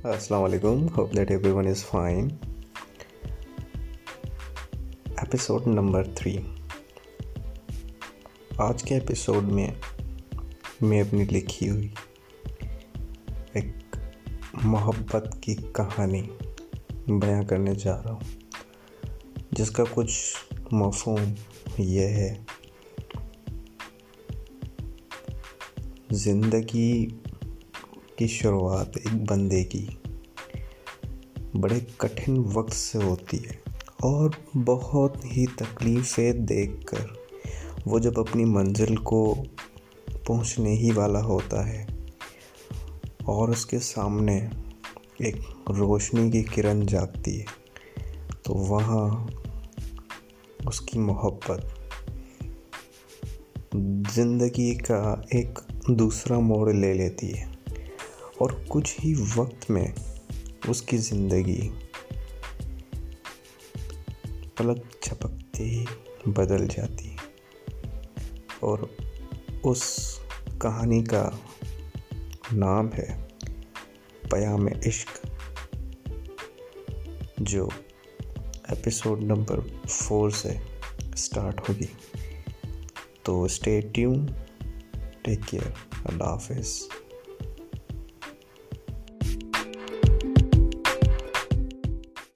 Alaikum. Hope that everyone is fine. Episode number three आज के episode में मैं अपनी लिखी हुई एक मोहब्बत की कहानी बयां करने जा रहा हूँ, जिसका कुछ मफहूम यह है ज़िंदगी की शुरुआत एक बंदे की बड़े कठिन वक्त से होती है और बहुत ही तकलीफ़ें देखकर वो जब अपनी मंजिल को पहुँचने ही वाला होता है और उसके सामने एक रोशनी की किरण जागती है तो वहाँ उसकी मोहब्बत, ज़िंदगी का एक दूसरा मोड़ ले लेती है। और कुछ ही वक्त में उसकी ज़िंदगी पलक झपकते ही बदल जाती और उस कहानी का नाम है पयाम इश्क, जो एपिसोड नंबर फोर से स्टार्ट होगी। तो स्टे ट्यून टेक केयर अल्लाह हाफिज़